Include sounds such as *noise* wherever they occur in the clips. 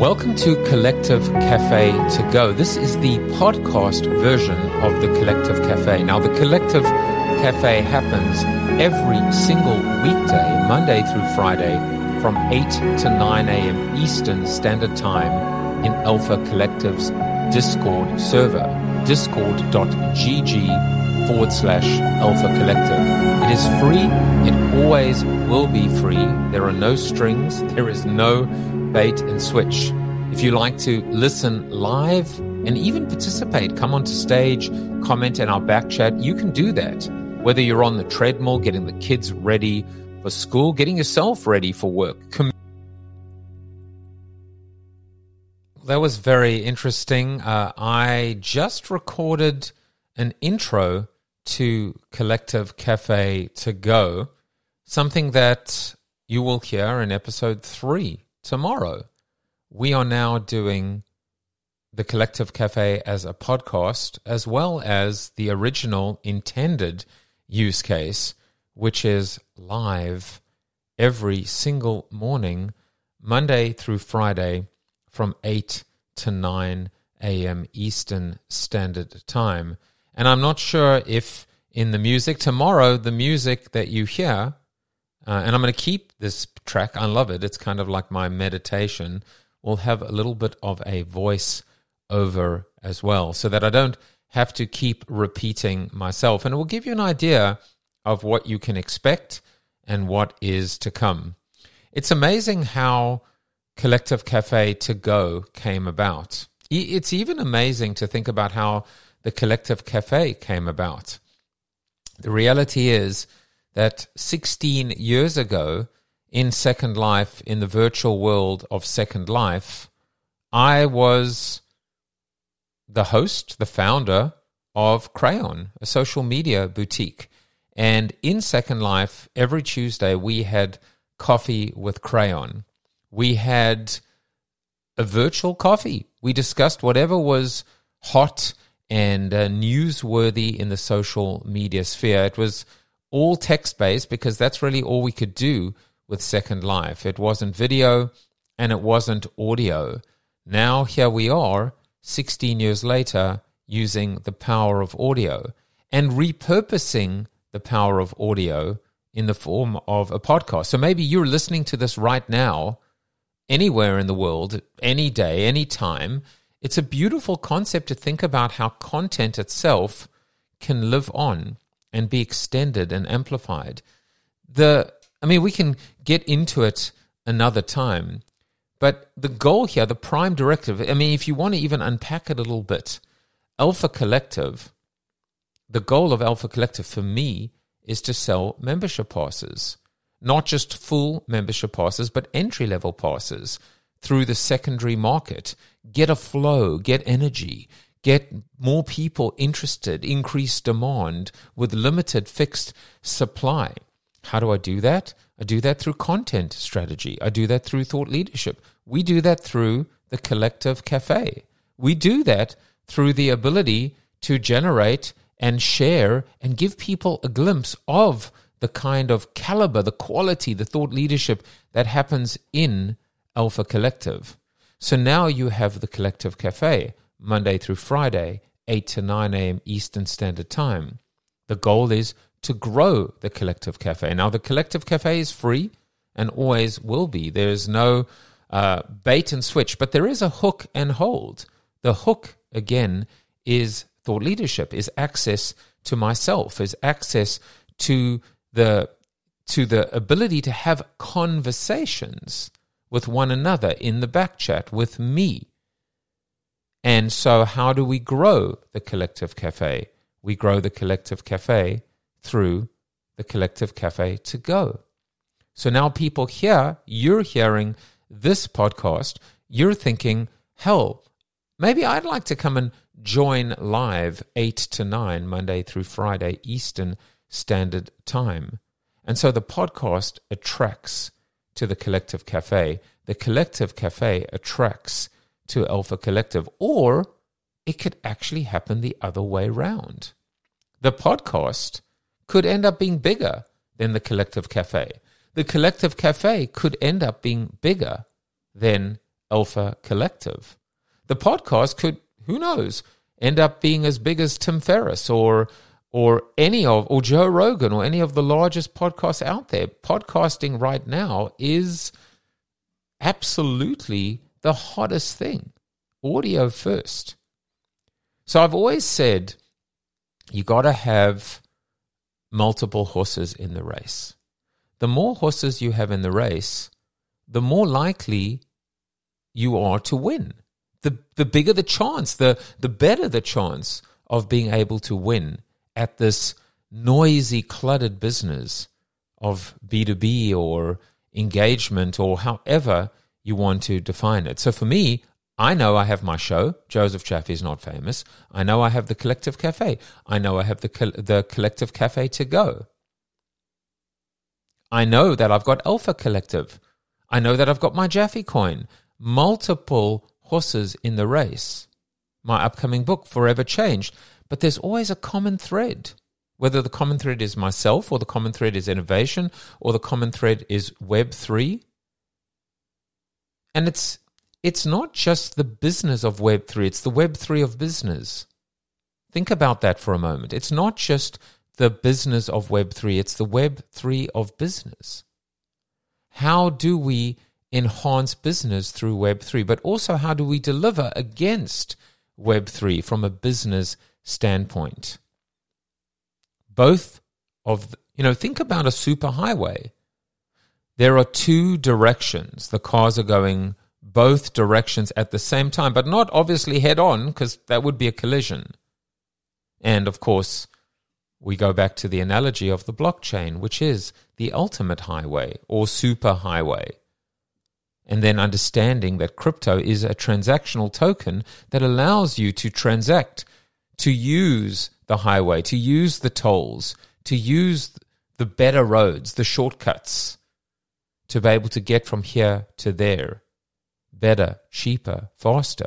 Welcome to Collective Cafe to Go. This is the podcast version of the Collective Cafe. Now, the Collective Cafe happens every single weekday, Monday through Friday, from 8 to 9 a.m. Eastern Standard Time in Alpha Collective's Discord server, discord.gg forward slash Alpha Collective. It is free. It always will be free. There are no strings. There is no bait and switch. If you like to listen live and even participate, come onto stage, comment in our back chat, you can do that. Whether you're on the treadmill, getting the kids ready for school, getting yourself ready for work. That was very interesting. Uh, I just recorded an intro to Collective Cafe to Go, something that you will hear in episode three tomorrow. We are now doing the Collective Cafe as a podcast, as well as the original intended use case, which is live every single morning, Monday through Friday from 8 to 9 a.m. Eastern Standard Time. And I'm not sure if in the music tomorrow, the music that you hear, uh, and I'm going to keep this track, I love it. It's kind of like my meditation, We'll have a little bit of a voice over as well, so that I don't have to keep repeating myself. And it will give you an idea of what you can expect and what is to come. It's amazing how Collective Cafe to Go came about. It's even amazing to think about how the Collective Cafe came about. The reality is that 16 years ago, in Second Life, in the virtual world of Second Life, I was the host, the founder of Crayon, a social media boutique. And in Second Life, every Tuesday, we had coffee with Crayon. We had a virtual coffee. We discussed whatever was hot and uh, newsworthy in the social media sphere. It was all text based because that's really all we could do with Second Life. It wasn't video and it wasn't audio. Now, here we are, 16 years later, using the power of audio and repurposing the power of audio in the form of a podcast. So maybe you're listening to this right now, anywhere in the world, any day, any time. It's a beautiful concept to think about how content itself can live on and be extended and amplified. The I mean we can get into it another time, But the goal here, the prime directive, I mean, if you want to even unpack it a little bit, Alpha Collective, the goal of Alpha Collective for me is to sell membership passes, not just full membership passes, but entry level passes through the secondary market. Get a flow, get energy, get more people interested, increase demand with limited fixed supply. How do I do that? I do that through content strategy. I do that through thought leadership. We do that through the collective cafe. We do that through the ability to generate and share and give people a glimpse of the kind of caliber, the quality, the thought leadership that happens in Alpha Collective. So now you have the Collective Cafe, Monday through Friday, 8 to 9 a.m. Eastern Standard Time. The goal is to grow the Collective Cafe. Now, the Collective Cafe is free and always will be. There is no uh, bait and switch, but there is a hook and hold. The hook, again, is thought leadership, is access to myself, is access to the to the ability to have conversations with one another in the back chat with me. And so, how do we grow the collective cafe? We grow the collective cafe through the collective cafe to go. So now people here, you're hearing this podcast, you're thinking, hell, maybe I'd like to come and join live 8 to 9, Monday through Friday, Eastern Standard Time. And so the podcast attracts to the Collective Cafe. The Collective Cafe attracts to Alpha Collective, or it could actually happen the other way round. The podcast could end up being bigger than the Collective Cafe. The Collective Cafe could end up being bigger than Alpha Collective. The podcast could, who knows, end up being as big as Tim Ferriss or or any of or Joe Rogan or any of the largest podcasts out there. Podcasting right now is absolutely the hottest thing. Audio first. So I've always said you got to have multiple horses in the race. The more horses you have in the race, the more likely you are to win. The, the bigger the chance, the, the better the chance of being able to win at this noisy, cluttered business of B2B or engagement or however you want to define it. So for me, I know I have my show. Joseph Jaffe is not famous. I know I have the Collective Cafe. I know I have the the Collective Cafe to go. I know that I've got Alpha Collective. I know that I've got my Jaffe coin. Multiple horses in the race. My upcoming book, Forever Changed. But there's always a common thread. Whether the common thread is myself, or the common thread is innovation, or the common thread is Web3. And it's it's not just the business of Web3, it's the Web3 of business. Think about that for a moment. It's not just the business of Web3, it's the Web3 of business. How do we enhance business through Web3? But also, how do we deliver against Web3 from a business standpoint? Both of, you know, think about a superhighway. There are two directions the cars are going both directions at the same time, but not obviously head on because that would be a collision. And of course, we go back to the analogy of the blockchain, which is the ultimate highway or super highway. And then understanding that crypto is a transactional token that allows you to transact, to use the highway, to use the tolls, to use the better roads, the shortcuts, to be able to get from here to there better, cheaper, faster.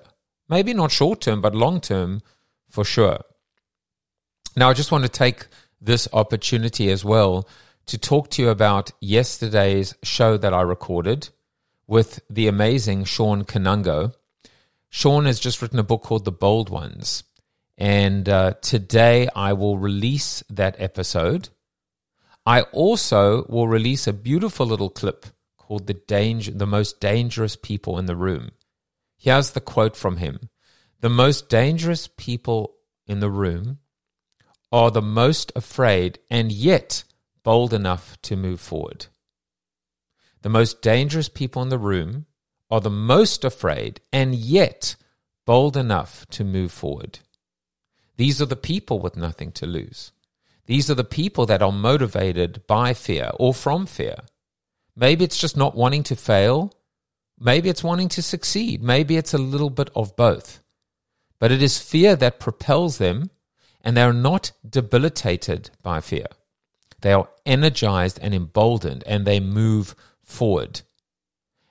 Maybe not short term, but long term for sure. Now, I just want to take this opportunity as well to talk to you about yesterday's show that I recorded with the amazing Shawn Kanungo. Shawn has just written a book called The Bold Ones. And uh, today I will release that episode. I also will release a beautiful little clip called the danger the most dangerous people in the room. Here's the quote from him. The most dangerous people in the room are the most afraid and yet bold enough to move forward. The most dangerous people in the room are the most afraid and yet bold enough to move forward. These are the people with nothing to lose. These are the people that are motivated by fear or from fear. Maybe it's just not wanting to fail. Maybe it's wanting to succeed. Maybe it's a little bit of both. But it is fear that propels them, and they are not debilitated by fear. They are energized and emboldened, and they move forward.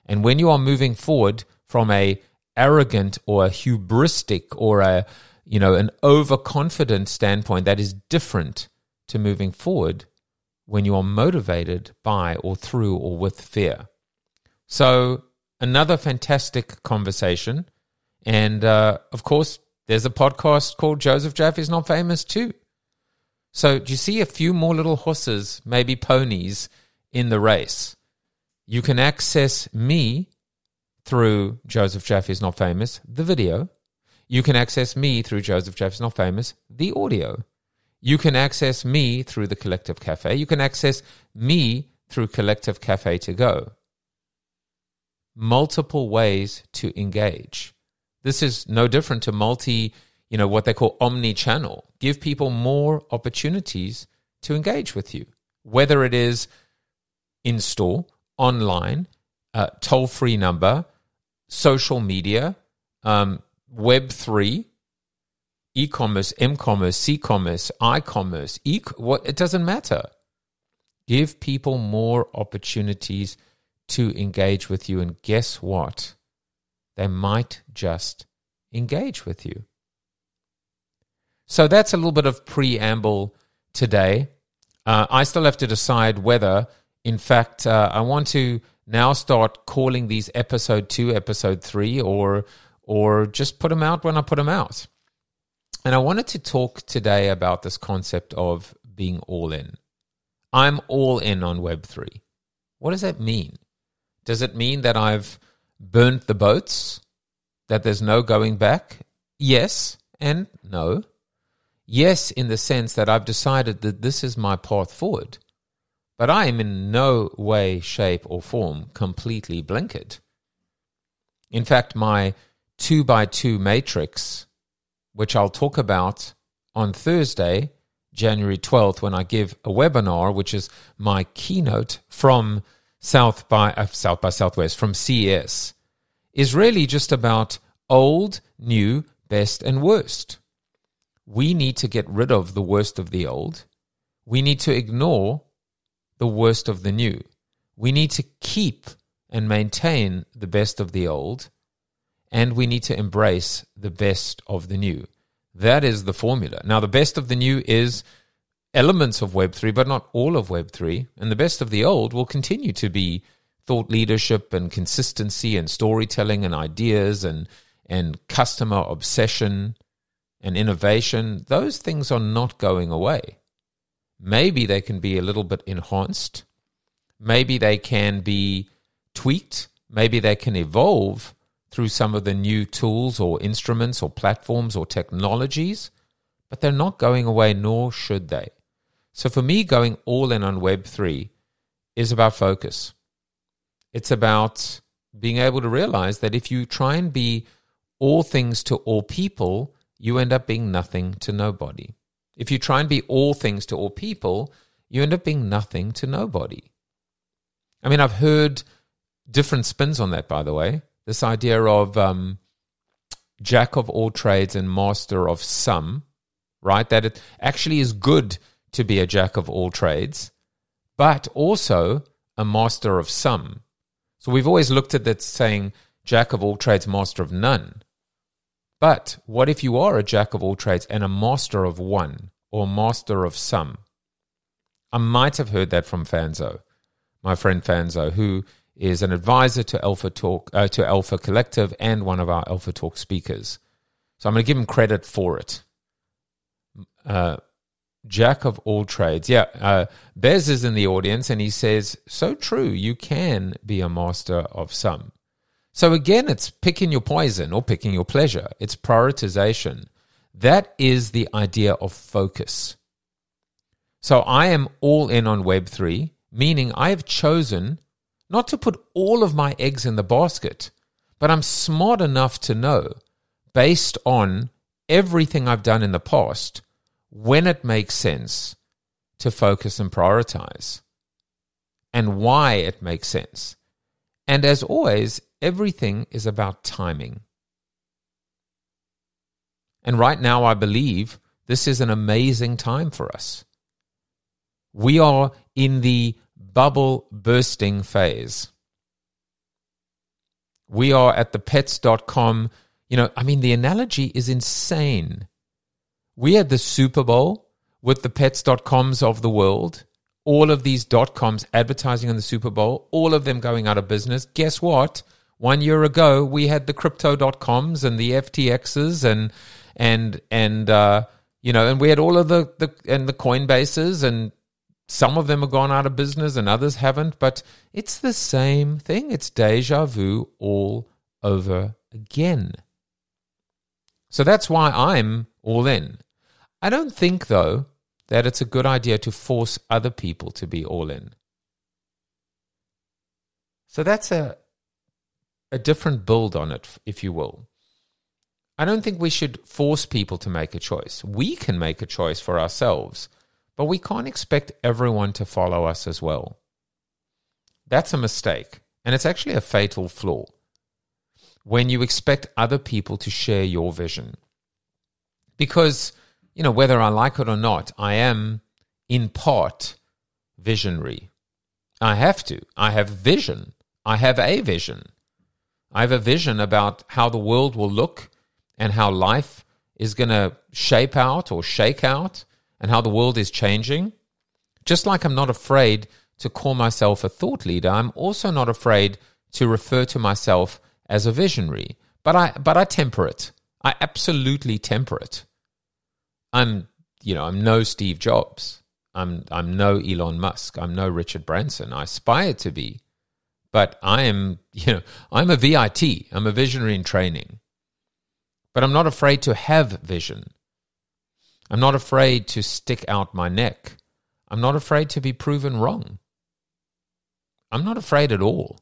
And when you are moving forward from a arrogant or a hubristic or a you know an overconfident standpoint that is different to moving forward when you are motivated by or through or with fear. So, another fantastic conversation. And uh, of course, there's a podcast called Joseph Jaffe's Not Famous too. So, do you see a few more little horses, maybe ponies, in the race? You can access me through Joseph Jaffe's Not Famous, the video. You can access me through Joseph Jaffe's Not Famous, the audio. You can access me through the Collective Cafe. You can access me through Collective Cafe to go. Multiple ways to engage. This is no different to multi, you know, what they call omni channel. Give people more opportunities to engage with you, whether it is in store, online, uh, toll free number, social media, um, Web3, e-commerce, m-commerce, c-commerce, i-commerce, e- what it doesn't matter. Give people more opportunities to engage with you and guess what? They might just engage with you. So that's a little bit of preamble today. Uh, I still have to decide whether, in fact, uh, I want to now start calling these episode two, episode three, or or just put them out when I put them out. And I wanted to talk today about this concept of being all in. I'm all in on Web3. What does that mean? Does it mean that I've burnt the boats? That there's no going back? Yes and no. Yes, in the sense that I've decided that this is my path forward. But I am in no way, shape, or form completely blinkered. In fact, my two by two matrix which I'll talk about on Thursday, January 12th, when I give a webinar, which is my keynote from South by uh, South by Southwest from CES, is really just about old, new, best, and worst. We need to get rid of the worst of the old. We need to ignore the worst of the new. We need to keep and maintain the best of the old and we need to embrace the best of the new. That is the formula. Now, the best of the new is elements of Web3, but not all of Web3. And the best of the old will continue to be thought leadership and consistency and storytelling and ideas and, and customer obsession and innovation. Those things are not going away. Maybe they can be a little bit enhanced. Maybe they can be tweaked. Maybe they can evolve through some of the new tools or instruments or platforms or technologies, but they're not going away, nor should they. So for me, going all in on Web3 is about focus. It's about being able to realize that if you try and be all things to all people, you end up being nothing to nobody. If you try and be all things to all people, you end up being nothing to nobody. I mean, I've heard different spins on that, by the way this idea of um, jack of all trades and master of some, right? That it actually is good to be a jack of all trades, but also a master of some. So we've always looked at that saying jack of all trades, master of none. But what if you are a jack of all trades and a master of one or master of some? I might have heard that from Fanzo, my friend Fanzo, who is an advisor to Alpha Talk uh, to Alpha Collective and one of our Alpha Talk speakers. So I'm going to give him credit for it. Uh, Jack of all trades. Yeah, uh, Bez is in the audience and he says, So true, you can be a master of some. So again, it's picking your poison or picking your pleasure, it's prioritization. That is the idea of focus. So I am all in on Web3, meaning I have chosen not to put all of my eggs in the basket But I'm smart enough to know, based on everything I've done in the past, when it makes sense to focus and prioritize and why it makes sense. And as always, everything is about timing. And right now, I believe this is an amazing time for us. We are in the bubble bursting phase. We are at the pets.com. You know, I mean, the analogy is insane. We had the Super Bowl with the pets.coms of the world, all of these dot coms advertising on the Super Bowl, all of them going out of business. Guess what? One year ago, we had the crypto.coms and the FTXs and and and uh, you know, and we had all of the, the and the Coinbases, and some of them have gone out of business, and others haven't. But it's the same thing. It's deja vu all over again. So that's why I'm all in. I don't think, though, that it's a good idea to force other people to be all in. So that's a a different build on it, if you will. I don't think we should force people to make a choice. We can make a choice for ourselves, but we can't expect everyone to follow us as well. That's a mistake, and it's actually a fatal flaw when you expect other people to share your vision. Because, you know, whether I like it or not, I am in part visionary. I have to. I have vision. I have a vision. I have a vision about how the world will look and how life is going to shape out or shake out and how the world is changing. Just like I'm not afraid to call myself a thought leader, I'm also not afraid to refer to myself as a visionary. But I but I temper it. I absolutely temper it. I'm you know, I'm no Steve Jobs. I'm I'm no Elon Musk. I'm no Richard Branson. I aspire to be. But I am, *laughs* you know, I'm a VIT. I'm a visionary in training. But I'm not afraid to have vision. I'm not afraid to stick out my neck. I'm not afraid to be proven wrong. I'm not afraid at all.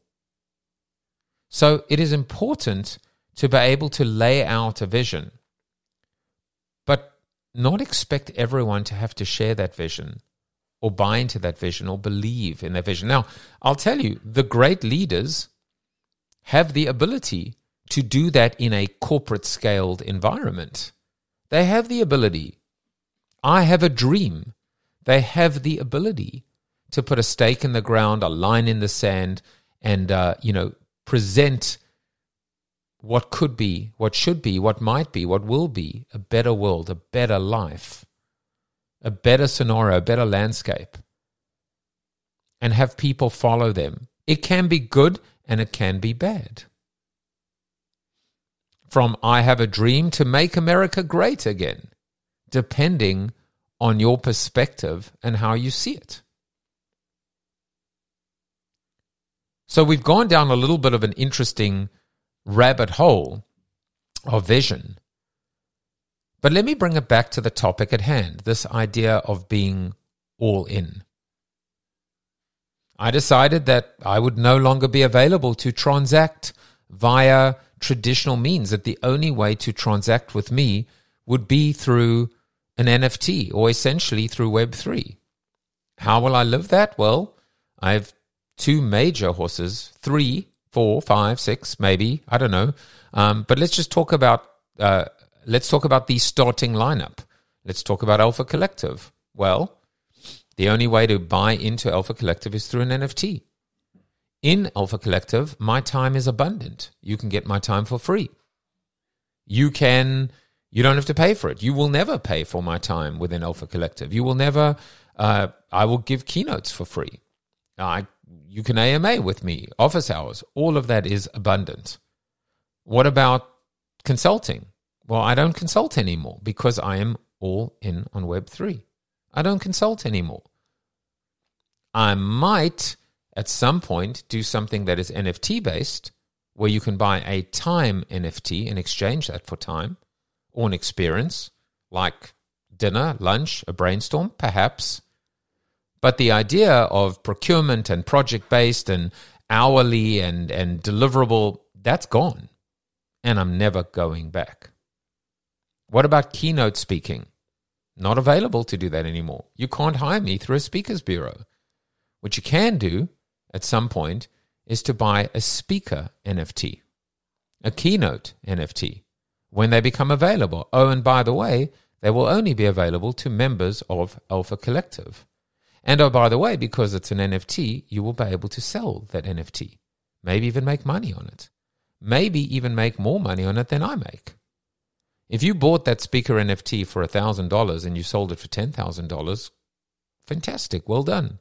So it is important to be able to lay out a vision, but not expect everyone to have to share that vision or buy into that vision or believe in that vision. Now, I'll tell you, the great leaders have the ability to do that in a corporate scaled environment. They have the ability. I have a dream. They have the ability to put a stake in the ground, a line in the sand, and uh, you know present what could be, what should be, what might be, what will be a better world, a better life, a better scenario, a better landscape, and have people follow them. It can be good and it can be bad from I have a dream to make America great again, depending on your perspective and how you see it. So we've gone down a little bit of an interesting rabbit hole of vision. But let me bring it back to the topic at hand this idea of being all in. I decided that I would no longer be available to transact via traditional means, that the only way to transact with me would be through an NFT or essentially through Web3. How will I live that? Well, I have two major horses, three, four, five, six, maybe, I don't know. Um, but let's just talk about uh, let's talk about the starting lineup. Let's talk about Alpha Collective. Well, the only way to buy into Alpha Collective is through an NFT. In Alpha Collective, my time is abundant. You can get my time for free. You can, you don't have to pay for it. You will never pay for my time within Alpha Collective. You will never, uh, I will give keynotes for free. I, you can AMA with me, office hours. All of that is abundant. What about consulting? Well, I don't consult anymore because I am all in on Web3. I don't consult anymore. I might at some point do something that is NFT based, where you can buy a time NFT and exchange that for time or an experience like dinner, lunch, a brainstorm, perhaps. But the idea of procurement and project based and hourly and, and deliverable, that's gone. and I'm never going back. What about keynote speaking? Not available to do that anymore. You can't hire me through a speakers bureau. What you can do at some point is to buy a speaker NFT, a keynote NFT, when they become available. Oh, and by the way, they will only be available to members of Alpha Collective. And oh, by the way, because it's an NFT, you will be able to sell that NFT, maybe even make money on it, maybe even make more money on it than I make. If you bought that speaker NFT for $1,000 and you sold it for $10,000, fantastic, well done.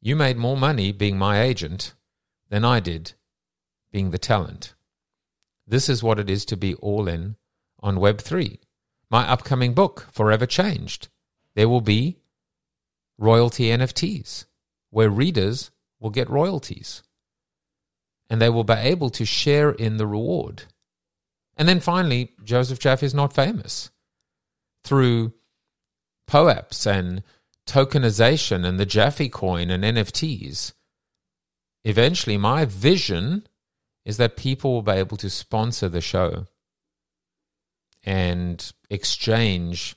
You made more money being my agent than I did being the talent. This is what it is to be all in on Web3. My upcoming book, Forever Changed. There will be royalty NFTs where readers will get royalties and they will be able to share in the reward. And then finally, Joseph Jaffe is not famous. Through POAPs and tokenization and the Jaffe coin and NFTs, eventually my vision is that people will be able to sponsor the show and exchange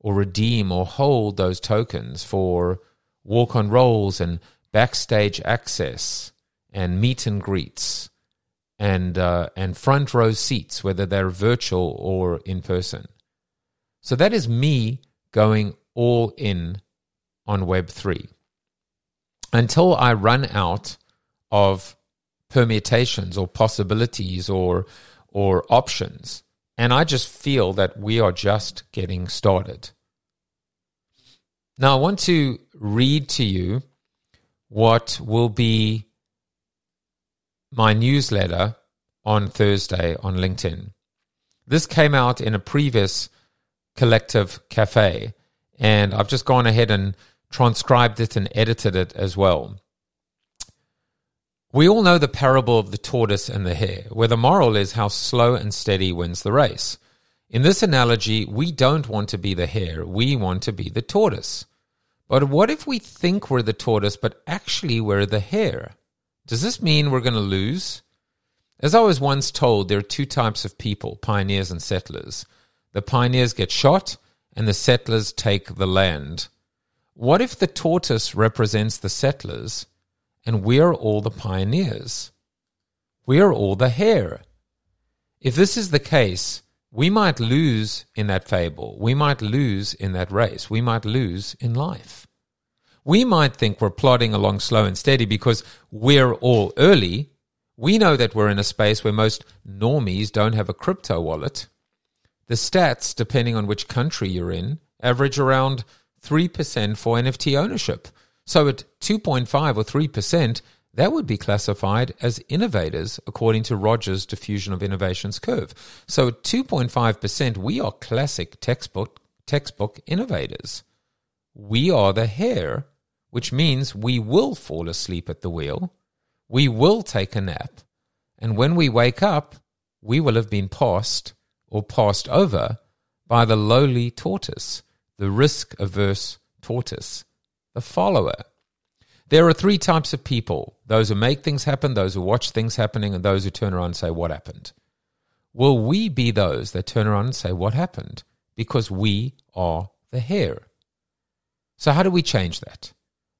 or redeem or hold those tokens for walk on roles and backstage access and meet and greets and uh, and front row seats, whether they're virtual or in person. So that is me going all in on Web three until I run out of permutations or possibilities or or options. And I just feel that we are just getting started. Now, I want to read to you what will be my newsletter on Thursday on LinkedIn. This came out in a previous collective cafe, and I've just gone ahead and transcribed it and edited it as well. We all know the parable of the tortoise and the hare, where the moral is how slow and steady wins the race. In this analogy, we don't want to be the hare, we want to be the tortoise. But what if we think we're the tortoise, but actually we're the hare? Does this mean we're going to lose? As I was once told, there are two types of people pioneers and settlers. The pioneers get shot, and the settlers take the land. What if the tortoise represents the settlers, and we're all the pioneers? We're all the hare. If this is the case, we might lose in that fable. We might lose in that race. We might lose in life. We might think we're plodding along slow and steady because we're all early. We know that we're in a space where most normies don't have a crypto wallet. The stats, depending on which country you're in, average around 3% for NFT ownership. So at 2.5 or 3%, that would be classified as innovators according to Rogers' diffusion of innovations curve. So at 2.5%, we are classic textbook textbook innovators. We are the hare, which means we will fall asleep at the wheel, we will take a nap, and when we wake up, we will have been passed or passed over by the lowly tortoise, the risk averse tortoise, the follower. There are three types of people those who make things happen, those who watch things happening, and those who turn around and say, What happened? Will we be those that turn around and say, What happened? Because we are the hare. So, how do we change that?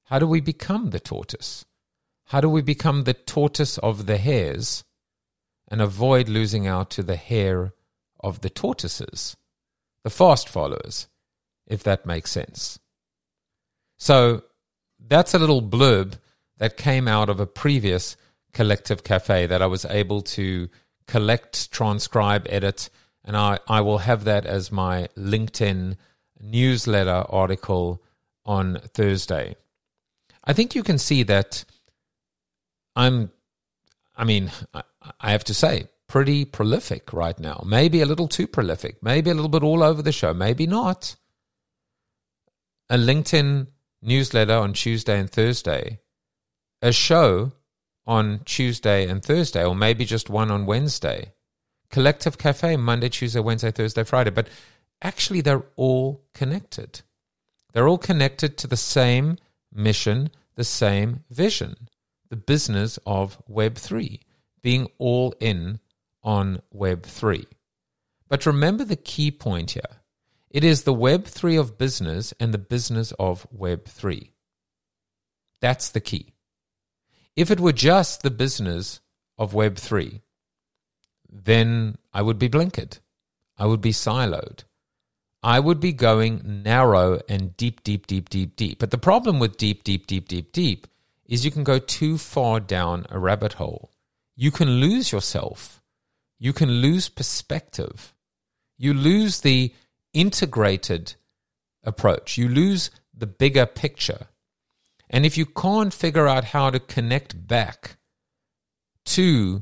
How do we become the tortoise? How do we become the tortoise of the hares and avoid losing out to the hare of the tortoises, the fast followers, if that makes sense? So, that's a little blurb that came out of a previous collective cafe that I was able to collect, transcribe, edit, and I, I will have that as my LinkedIn newsletter article on Thursday. I think you can see that I'm, I mean, I, I have to say, pretty prolific right now. Maybe a little too prolific, maybe a little bit all over the show, maybe not. A LinkedIn newsletter on Tuesday and Thursday, a show on Tuesday and Thursday, or maybe just one on Wednesday. Collective Cafe, Monday, Tuesday, Wednesday, Thursday, Friday. But actually, they're all connected. They're all connected to the same mission, the same vision the business of Web3, being all in on Web3. But remember the key point here it is the Web3 of business and the business of Web3. That's the key. If it were just the business of Web3, then I would be blinkered. I would be siloed. I would be going narrow and deep, deep, deep, deep, deep. But the problem with deep, deep, deep, deep, deep is you can go too far down a rabbit hole. You can lose yourself. You can lose perspective. You lose the integrated approach. You lose the bigger picture. And if you can't figure out how to connect back to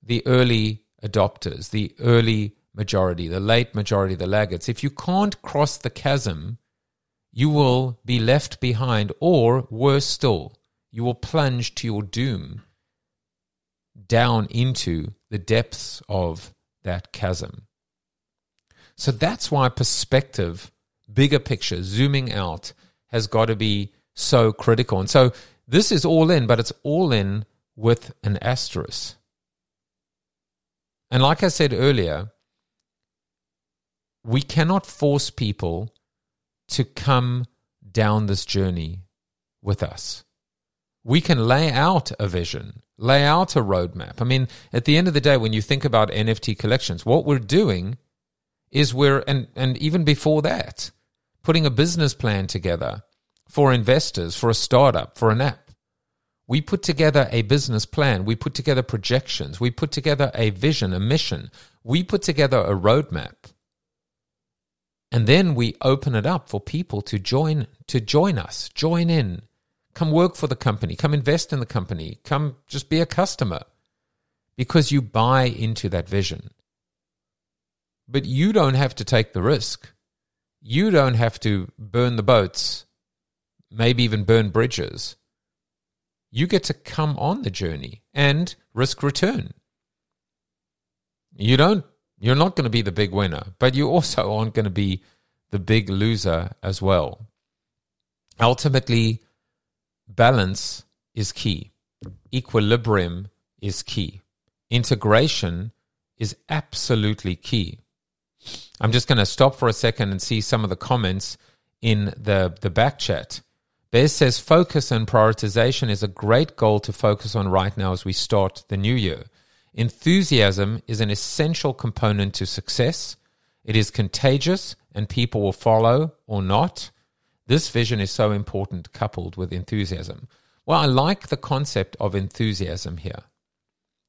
the early adopters, the early majority, the late majority, the laggards, if you can't cross the chasm, you will be left behind, or worse still, you will plunge to your doom down into the depths of that chasm. So that's why perspective, bigger picture, zooming out, has got to be so critical. And so this is all in, but it's all in with an asterisk. And like I said earlier, we cannot force people to come down this journey with us. We can lay out a vision, lay out a roadmap. I mean, at the end of the day, when you think about NFT collections, what we're doing is we're, and, and even before that, putting a business plan together for investors, for a startup, for an app. We put together a business plan. We put together projections. We put together a vision, a mission. We put together a roadmap. And then we open it up for people to join to join us, join in, come work for the company, come invest in the company, come just be a customer because you buy into that vision. But you don't have to take the risk. You don't have to burn the boats, maybe even burn bridges. You get to come on the journey and risk return. You don't you're not going to be the big winner, but you also *laughs* aren't going to be the big loser as well. Ultimately, balance is key. Equilibrium is key. Integration is absolutely key. I'm just going to stop for a second and see some of the comments in the, the back chat. Bez says focus and prioritization is a great goal to focus on right now as we start the new year. Enthusiasm is an essential component to success. It is contagious and people will follow or not. This vision is so important coupled with enthusiasm. Well, I like the concept of enthusiasm here.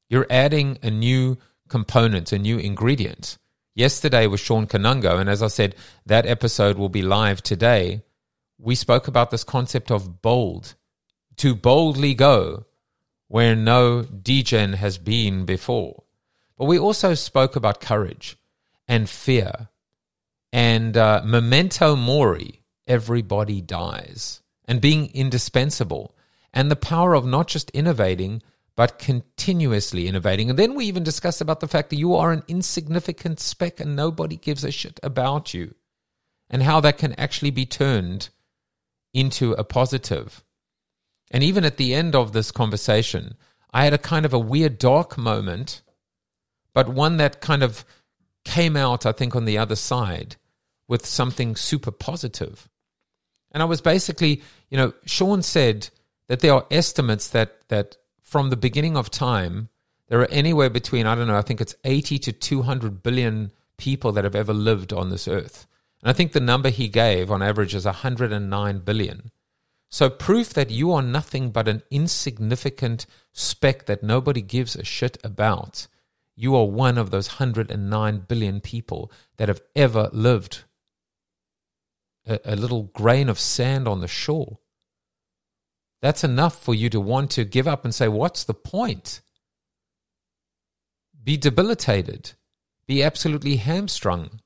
You're adding a new component, a new ingredient. Yesterday was Shawn Kanungo, and as I said, that episode will be live today. We spoke about this concept of bold, to boldly go where no degen has been before. But we also spoke about courage and fear and uh, memento mori, everybody dies, and being indispensable, and the power of not just innovating, but continuously innovating. And then we even discussed about the fact that you are an insignificant speck and nobody gives a shit about you, and how that can actually be turned into a positive. And even at the end of this conversation, I had a kind of a weird dark moment, but one that kind of came out, I think, on the other side with something super positive. And I was basically, you know, Shawn said that there are estimates that that from the beginning of time, there are anywhere between, I don't know, I think it's 80 to 200 billion people that have ever lived on this earth. And I think the number he gave on average is 109 billion. So, proof that you are nothing but an insignificant speck that nobody gives a shit about. You are one of those 109 billion people that have ever lived. A, a little grain of sand on the shore. That's enough for you to want to give up and say, What's the point? Be debilitated. Be absolutely hamstrung.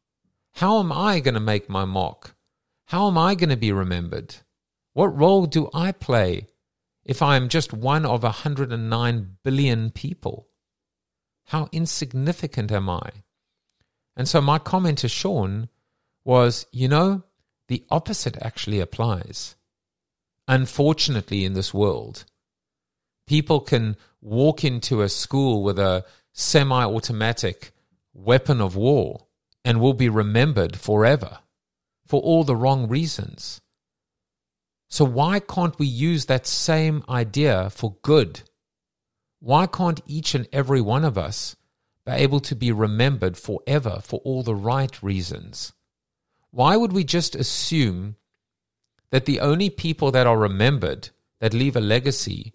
How am I going to make my mark? How am I going to be remembered? What role do I play if I am just one of 109 billion people? How insignificant am I? And so my comment to Shawn was, you know, the opposite actually applies. Unfortunately, in this world, people can walk into a school with a semi automatic weapon of war and will be remembered forever for all the wrong reasons. So, why can't we use that same idea for good? Why can't each and every one of us be able to be remembered forever for all the right reasons? Why would we just assume that the only people that are remembered, that leave a legacy,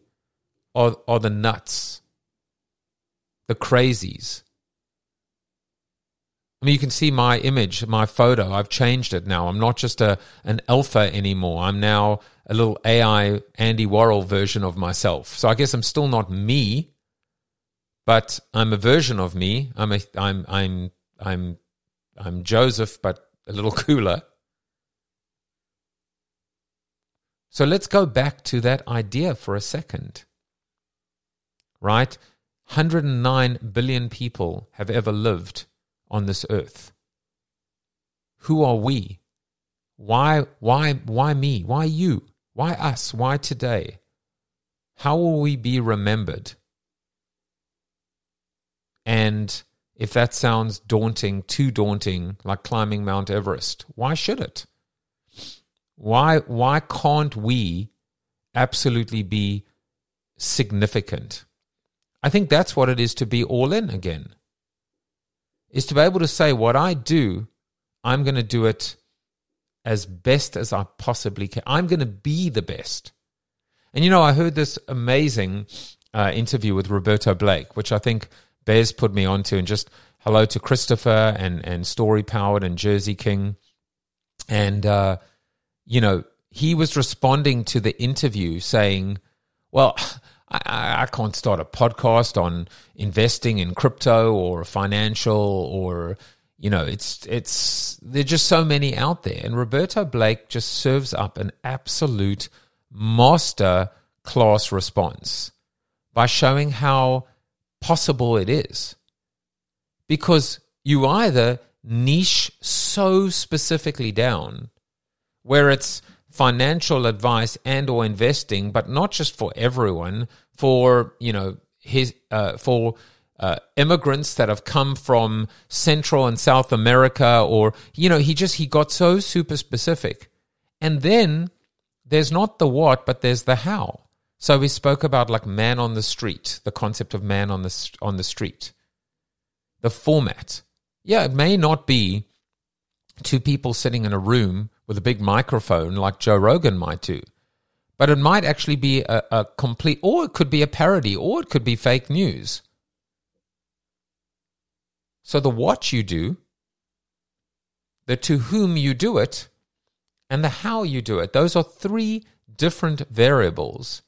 are, are the nuts, the crazies? I mean, you can see my image, my photo. I've changed it now. I'm not just a an alpha anymore. I'm now a little AI Andy Warhol version of myself. So I guess I'm still not me, but I'm a version of me. I'm a, I'm I'm I'm I'm Joseph, but a little *laughs* cooler. So let's go back to that idea for a second. Right? 109 billion people have ever lived on this earth. Who are we? Why why why me? Why you? Why us? Why today? How will we be remembered? And if that sounds daunting, too daunting, like climbing Mount Everest, why should it? Why why can't we absolutely be significant? I think that's what it is to be all in again. Is to be able to say what I do, I'm going to do it as best as I possibly can. I'm going to be the best. And you know, I heard this amazing uh, interview with Roberto Blake, which I think Bez put me onto, and just hello to Christopher and and Story Powered and Jersey King, and uh, you know he was responding to the interview saying, "Well." I, I can't start a podcast on investing in crypto or financial or you know it's it's there's just so many out there and roberto blake just serves up an absolute master class response by showing how possible it is. Because you either niche so specifically down where it's financial advice and or investing but not just for everyone for you know his uh, for uh, immigrants that have come from central and south america or you know he just he got so super specific and then there's not the what but there's the how so we spoke about like man on the street, the concept of man on the on the street. The format. Yeah, it may not be two people sitting in a room with a big microphone like Joe Rogan might do. But it might actually be a, a complete, or it could be a parody, or it could be fake news. So the what you do, the to whom you do it, and the how you do it, those are three different variables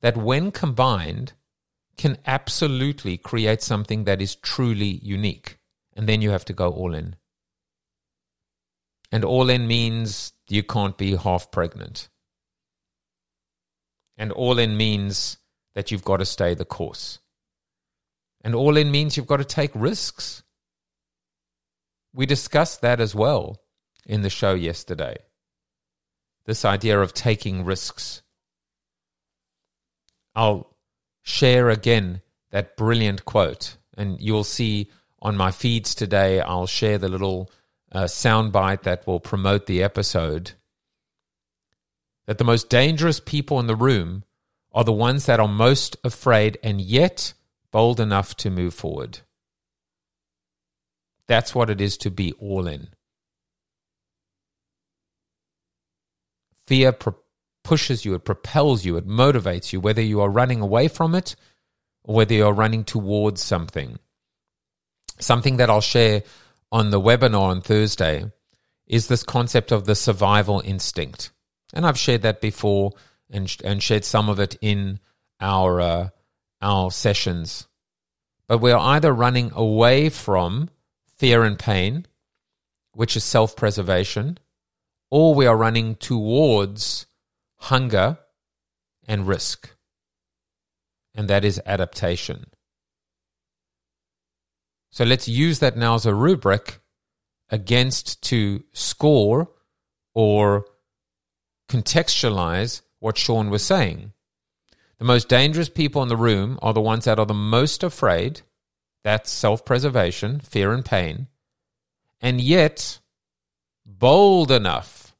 that when combined can absolutely create something that is truly unique. And then you have to go all in. And all in means you can't be half pregnant. And all in means that you've got to stay the course. And all in means you've got to take risks. We discussed that as well in the show yesterday. This idea of taking risks I'll share again that brilliant quote, and you'll see on my feeds today, I'll share the little uh, soundbite that will promote the episode. That the most dangerous people in the room are the ones that are most afraid and yet bold enough to move forward. That's what it is to be all in. Fear pushes you, it propels you, it motivates you, whether you are running away from it or whether you're running towards something. Something that I'll share on the webinar on Thursday is this concept of the survival instinct. And I've shared that before and, and shared some of it in our, uh, our sessions. But we're either running away from fear and pain, which is self preservation, or we are running towards hunger, and risk. And that is adaptation. So let's use that now as a rubric against to score or contextualize what Shawn was saying. The most dangerous people in the room are the ones that are the most afraid, That's self preservation, fear and pain. And yet, bold enough,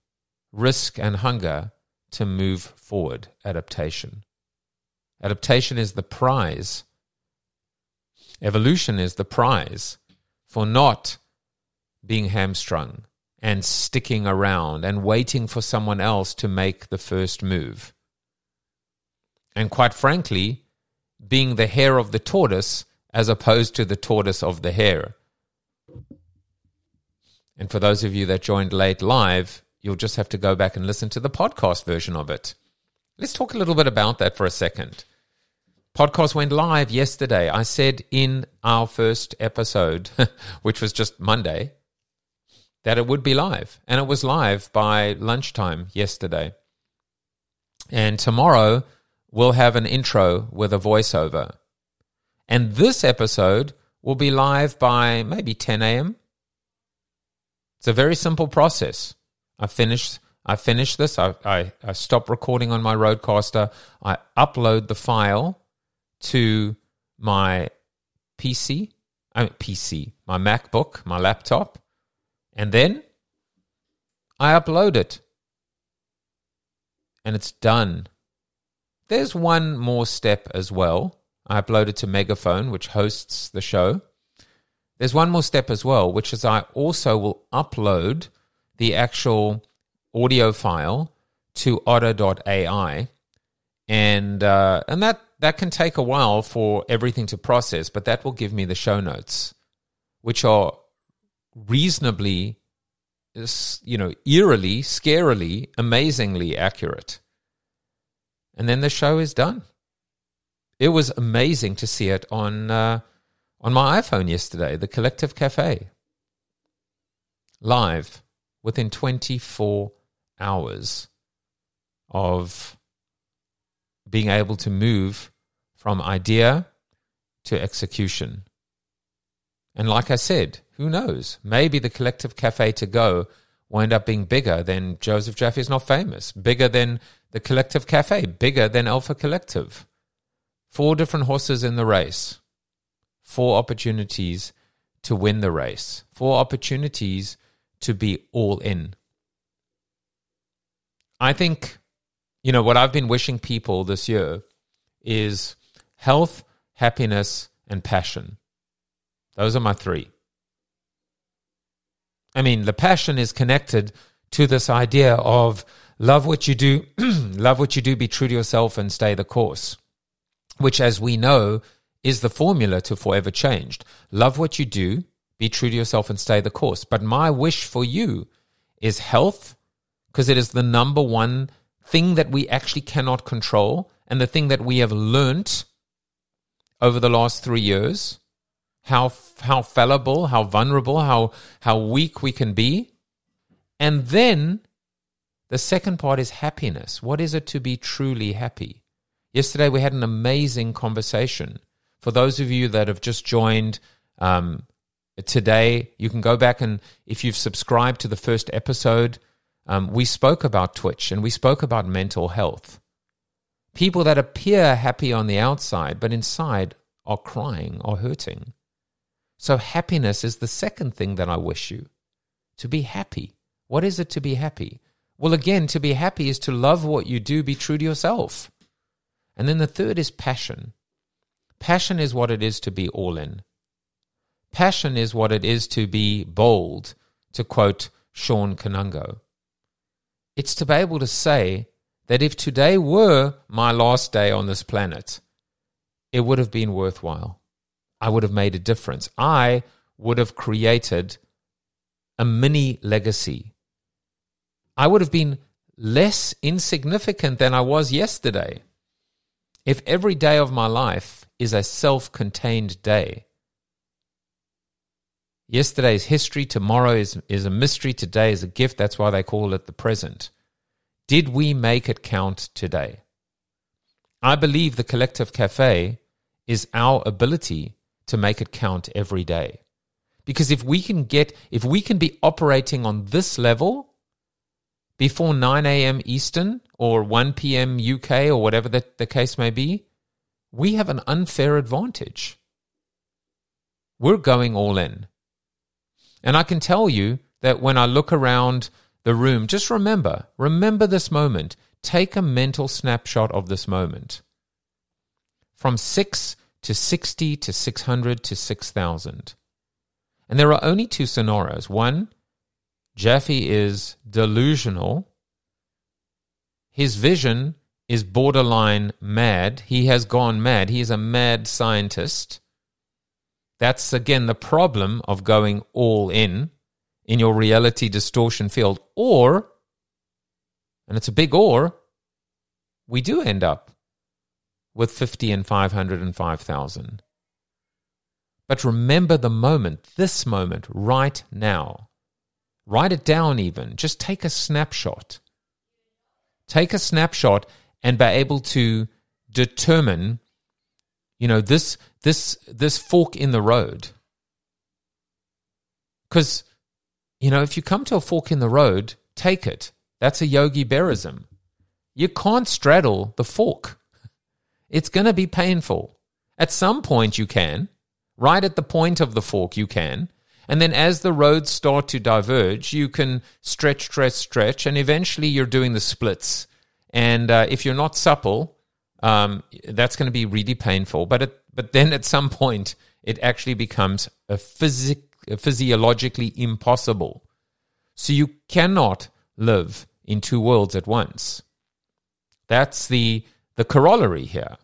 risk and hunger to move forward. Adaptation. Adaptation is the prize. Evolution is the prize for not being hamstrung and sticking around and waiting for someone else to make the first move. And quite frankly, being the hare of the tortoise as opposed to the tortoise of the hare. And for those of you that joined late live, you'll just have to go back and listen to the podcast version of it. Let's talk a little bit about that for a second. Podcast went live yesterday. I said in our first episode, *laughs* which was just Monday, that it would be live. And it was live by lunchtime yesterday. And tomorrow we'll have an intro with a voiceover. And this episode will be live by maybe 10 a.m. It's a very simple process. I finish I finish this. I, I, I stop recording on my Rodecaster, I upload the file to my PC, I mean PC, my MacBook, my laptop, and then I upload it. And it's done. There's one more step as well. I upload it to Megaphone, which hosts the show. There's one more step as well, which is I also will upload the actual audio file to otter.ai. And, uh, and that, that can take a while for everything to process, but that will give me the show notes, which are reasonably, you know, eerily, scarily, amazingly accurate. And then the show is done. It was amazing to see it on uh, on my iPhone yesterday, the Collective Cafe, live within 24 hours of being able to move from idea to execution. And like I said, who knows? Maybe the Collective Cafe to go will end up being bigger than Joseph Jaffe is not famous, bigger than the Collective Cafe, bigger than Alpha Collective. Four different horses in the race, four opportunities to win the race, four opportunities to be all in. I think, you know, what I've been wishing people this year is health, happiness, and passion. Those are my three. I mean, the passion is connected to this idea of love what you do, *clears throat* love what you do, be true to yourself, and stay the course, which, as we know, is the formula to forever changed. Love what you do, be true to yourself, and stay the course. But my wish for you is health, because it is the number one thing that we actually cannot control and the thing that we have learnt over the last three years how how fallible how vulnerable how how weak we can be. And then the second part is happiness. What is it to be truly happy? Yesterday we had an amazing conversation. For those of you that have just joined um, today you can go back and if you've subscribed to the first episode um, we spoke about Twitch and we spoke about mental health. People that appear happy on the outside, but inside are crying or hurting. So, happiness is the second thing that I wish you to be happy. What is it to be happy? Well, again, to be happy is to love what you do, be true to yourself. And then the third is passion. Passion is what it is to be all in. Passion is what it is to be bold, to quote Shawn Kanungo. It's to be able to say that if today were my last day on this planet, it would have been worthwhile. I would have made a difference. I would have created a mini legacy. I would have been less insignificant than I was yesterday. If every day of my life is a self contained day, Yesterday's history, tomorrow is, is a mystery, today is a gift. That's why they call it the present. Did we make it count today? I believe the collective cafe is our ability to make it count every day. Because if we can get, if we can be operating on this level before 9 a.m. Eastern or 1 p.m. UK or whatever the, the case may be, we have an unfair advantage. we're going all in. And I can tell you that when I look around the room, just remember, remember this moment. Take a mental snapshot of this moment. From 6 to 60 to 600 to 6,000. And there are only two scenarios. One, Jaffe is delusional. His vision is borderline mad. He has gone mad. He is a mad scientist. That's again the problem of going all in in your reality distortion field. Or, and it's a big or, we do end up with 50 and 500 and 5,000. But remember the moment, this moment, right now. Write it down, even. Just take a snapshot. Take a snapshot and be able to determine, you know, this this this fork in the road. Because, you know, if you come to a fork in the road, take it. That's a Yogi Berrism. You can't straddle the fork. It's going to be painful. At some point, you can. Right at the point of the fork, you can. And then as the roads start to diverge, you can stretch, stretch, stretch, and eventually you're doing the splits. And uh, if you're not supple, um, that's going to be really painful. But it, but then at some point, it actually becomes a physic, a physiologically impossible. So you cannot live in two worlds at once. That's the the corollary here.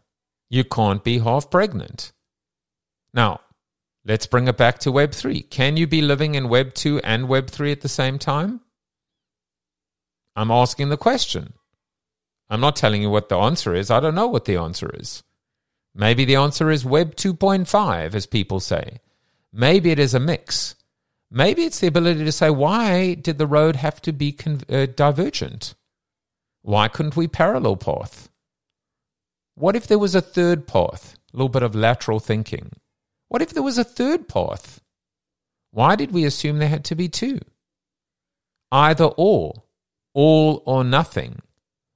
You can't be half pregnant. Now, let's bring it back to Web 3. Can you be living in Web 2 and Web 3 at the same time? I'm asking the question. I'm not telling you what the answer is. I don't know what the answer is. Maybe the answer is Web 2.5, as people say. Maybe it is a mix. Maybe it's the ability to say, why did the road have to be con- uh, divergent? Why couldn't we parallel path? What if there was a third path? A little bit of lateral thinking. What if there was a third path? Why did we assume there had to be two? Either or, all or nothing.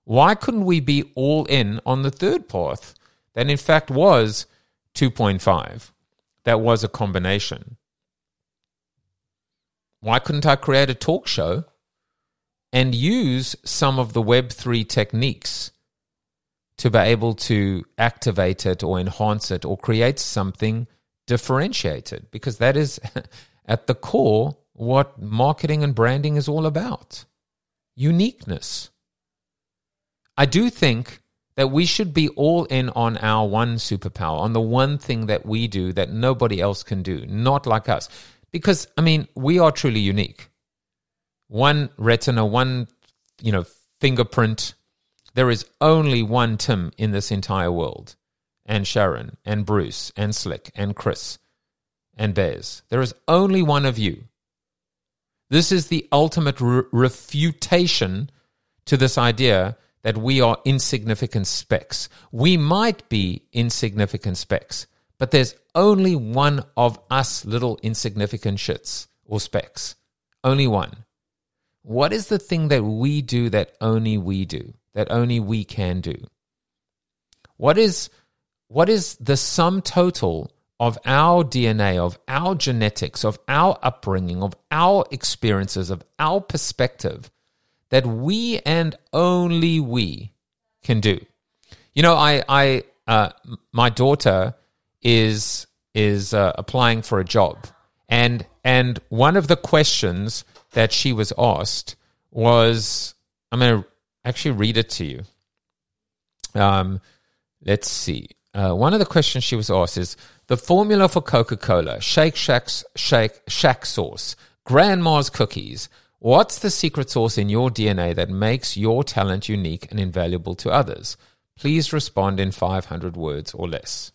Why couldn't we be all in on the third path that in fact was 2.5? That was a combination. Why couldn't I create a talk show and use some of the Web3 techniques to be able to activate it or enhance it or create something differentiated because that is *laughs* at the core what marketing and branding is all about uniqueness. I do think that we should be all in on our one superpower, on the one thing that we do that nobody else can do, not like us. Because, I mean, we are truly unique. One retina, one, you know, fingerprint, there is only one Tim in this entire world, and Sharon, and Bruce, and Slick, and Chris, and Bez. There is only one of you. This is the ultimate re- refutation to this idea that we are insignificant specks. We might be insignificant specks, but there's only one of us little insignificant shits or specks. Only one. What is the thing that we do that only we do? that only we can do. What is, what is the sum total of our DNA, of our genetics, of our upbringing, of our experiences, of our perspective that we and only we can do? You know, I, I, uh, my daughter is is uh, applying for a job, and and one of the questions that she was asked was, I'm going to actually read it to you. Um, let's see. Uh, one of the questions she was asked is the formula for Coca Cola, Shake Shack's Shake Shack sauce, Grandma's cookies. What's the secret sauce in your DNA that makes your talent unique and invaluable to others? Please respond in 500 words or less.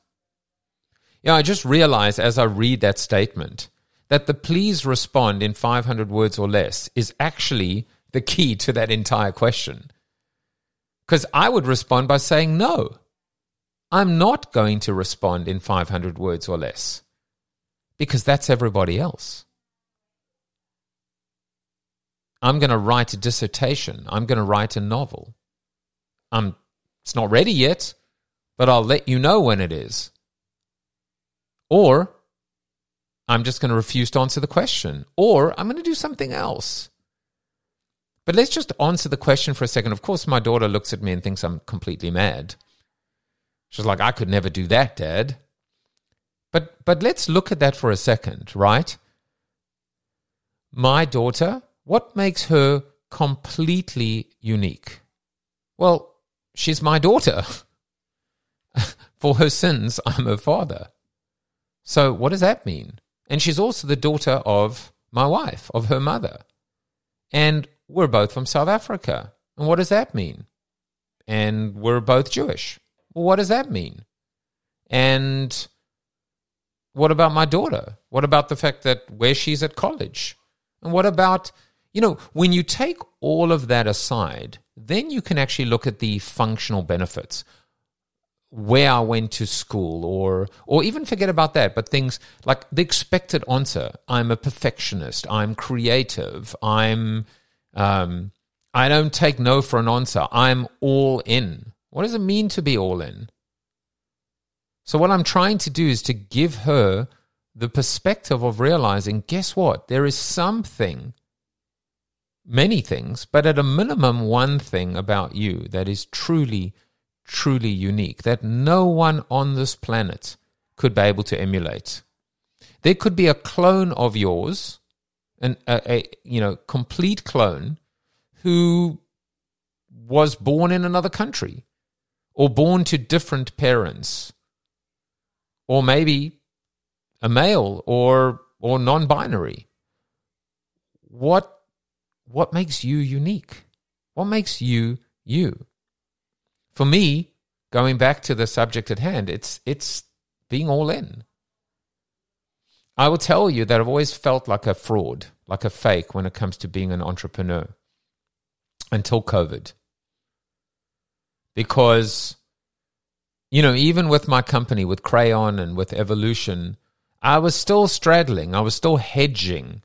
Yeah, I just realized as I read that statement that the please respond in 500 words or less is actually the key to that entire question. Because I would respond by saying, no, I'm not going to respond in 500 words or less. Because that's everybody else. I'm going to write a dissertation. I'm going to write a novel. I'm, it's not ready yet, but I'll let you know when it is. Or I'm just going to refuse to answer the question, or I'm going to do something else. But let's just answer the question for a second. Of course, my daughter looks at me and thinks I'm completely mad. She's like, I could never do that, Dad. But but let's look at that for a second, right? My daughter, what makes her completely unique? Well, she's my daughter. *laughs* for her sins, I'm her father. So what does that mean? And she's also the daughter of my wife, of her mother. And we're both from South Africa. And what does that mean? And we're both Jewish. Well, what does that mean? And what about my daughter? What about the fact that where she's at college? And what about, you know, when you take all of that aside, then you can actually look at the functional benefits. Where I went to school, or or even forget about that, but things like the expected answer. I'm a perfectionist. I'm creative. I'm um, I don't take no for an answer. I'm all in. What does it mean to be all in? So, what I'm trying to do is to give her the perspective of realizing guess what? There is something, many things, but at a minimum, one thing about you that is truly, truly unique that no one on this planet could be able to emulate. There could be a clone of yours, an, a, a you know complete clone, who was born in another country or born to different parents, or maybe a male or or non-binary. What what makes you unique? What makes you you? For me, going back to the subject at hand, it's it's being all in. I will tell you that I've always felt like a fraud, like a fake when it comes to being an entrepreneur until COVID because you know even with my company with crayon and with evolution i was still straddling i was still hedging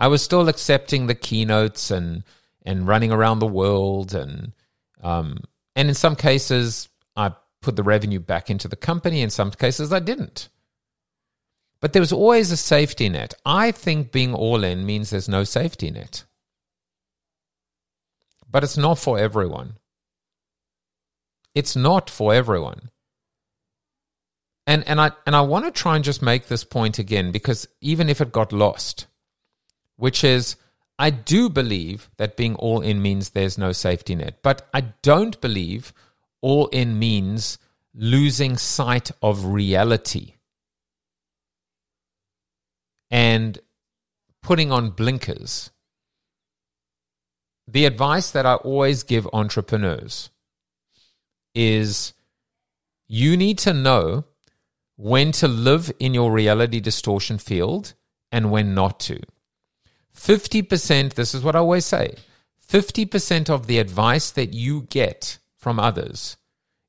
i was still accepting the keynotes and and running around the world and um and in some cases i put the revenue back into the company. In some cases i didn't. But there was always a safety net. I think being all in means there's no safety net. But it's not for everyone. It's not for everyone. And and I and I want to try and just make this point again because even if it got lost, which is I do believe that being all in means there's no safety net, but I don't believe all in means losing sight of reality and putting on blinkers. The advice that I always give entrepreneurs is you need to know when to live in your reality distortion field and when not to. 50%, this is what I always say 50% of the advice that you get from others,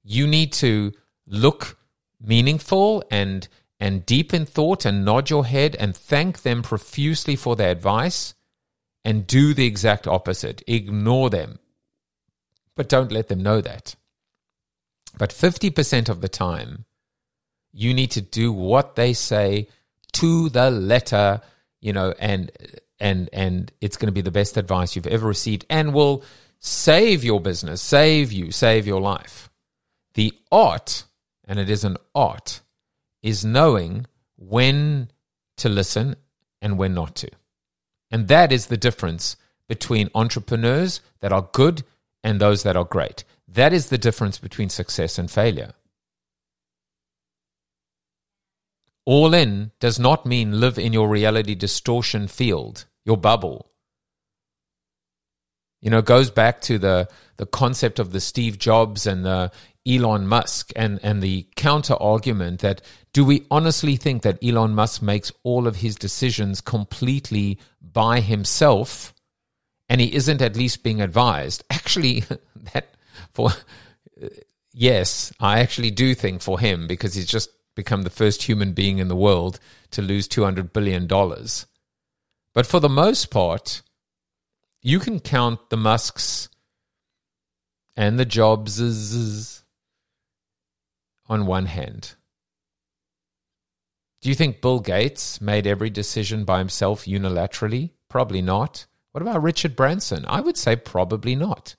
you need to look meaningful and and deep in thought and nod your head and thank them profusely for their advice and do the exact opposite. Ignore them. But don't let them know that. But 50% of the time, you need to do what they say to the letter, you know, and and and it's going to be the best advice you've ever received and will save your business, save you, save your life. The art, and it is an art, is knowing when to listen and when not to. And that is the difference between entrepreneurs that are good and those that are great. That is the difference between success and failure. All in does not mean live in your reality distortion field, your bubble. You know, goes back to the, the concept of the Steve Jobs and the Elon Musk and, and the counter argument that do we honestly think that Elon Musk makes all of his decisions completely by himself and he isn't at least being advised? Actually, *laughs* that for yes, I actually do think for him because he's just become the first human being in the world to lose 200 billion dollars. But for the most part, you can count the Musks and the Jobses on one hand. Do you think Bill Gates made every decision by himself unilaterally? Probably not. What about Richard Branson? I would say probably not.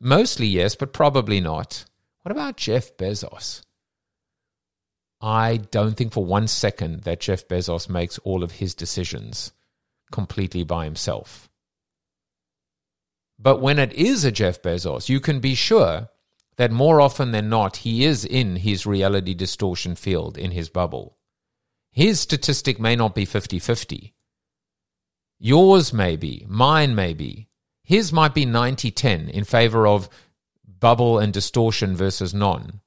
Mostly yes, but probably not. What about Jeff Bezos? I don't think for one second that Jeff Bezos makes all of his decisions completely by himself. But when it is a Jeff Bezos, you can be sure that more often than not, he is in his reality distortion field in his bubble. His statistic may not be 50 50. Yours may be, mine may be. His might be 90 10 in favor of bubble and distortion versus non.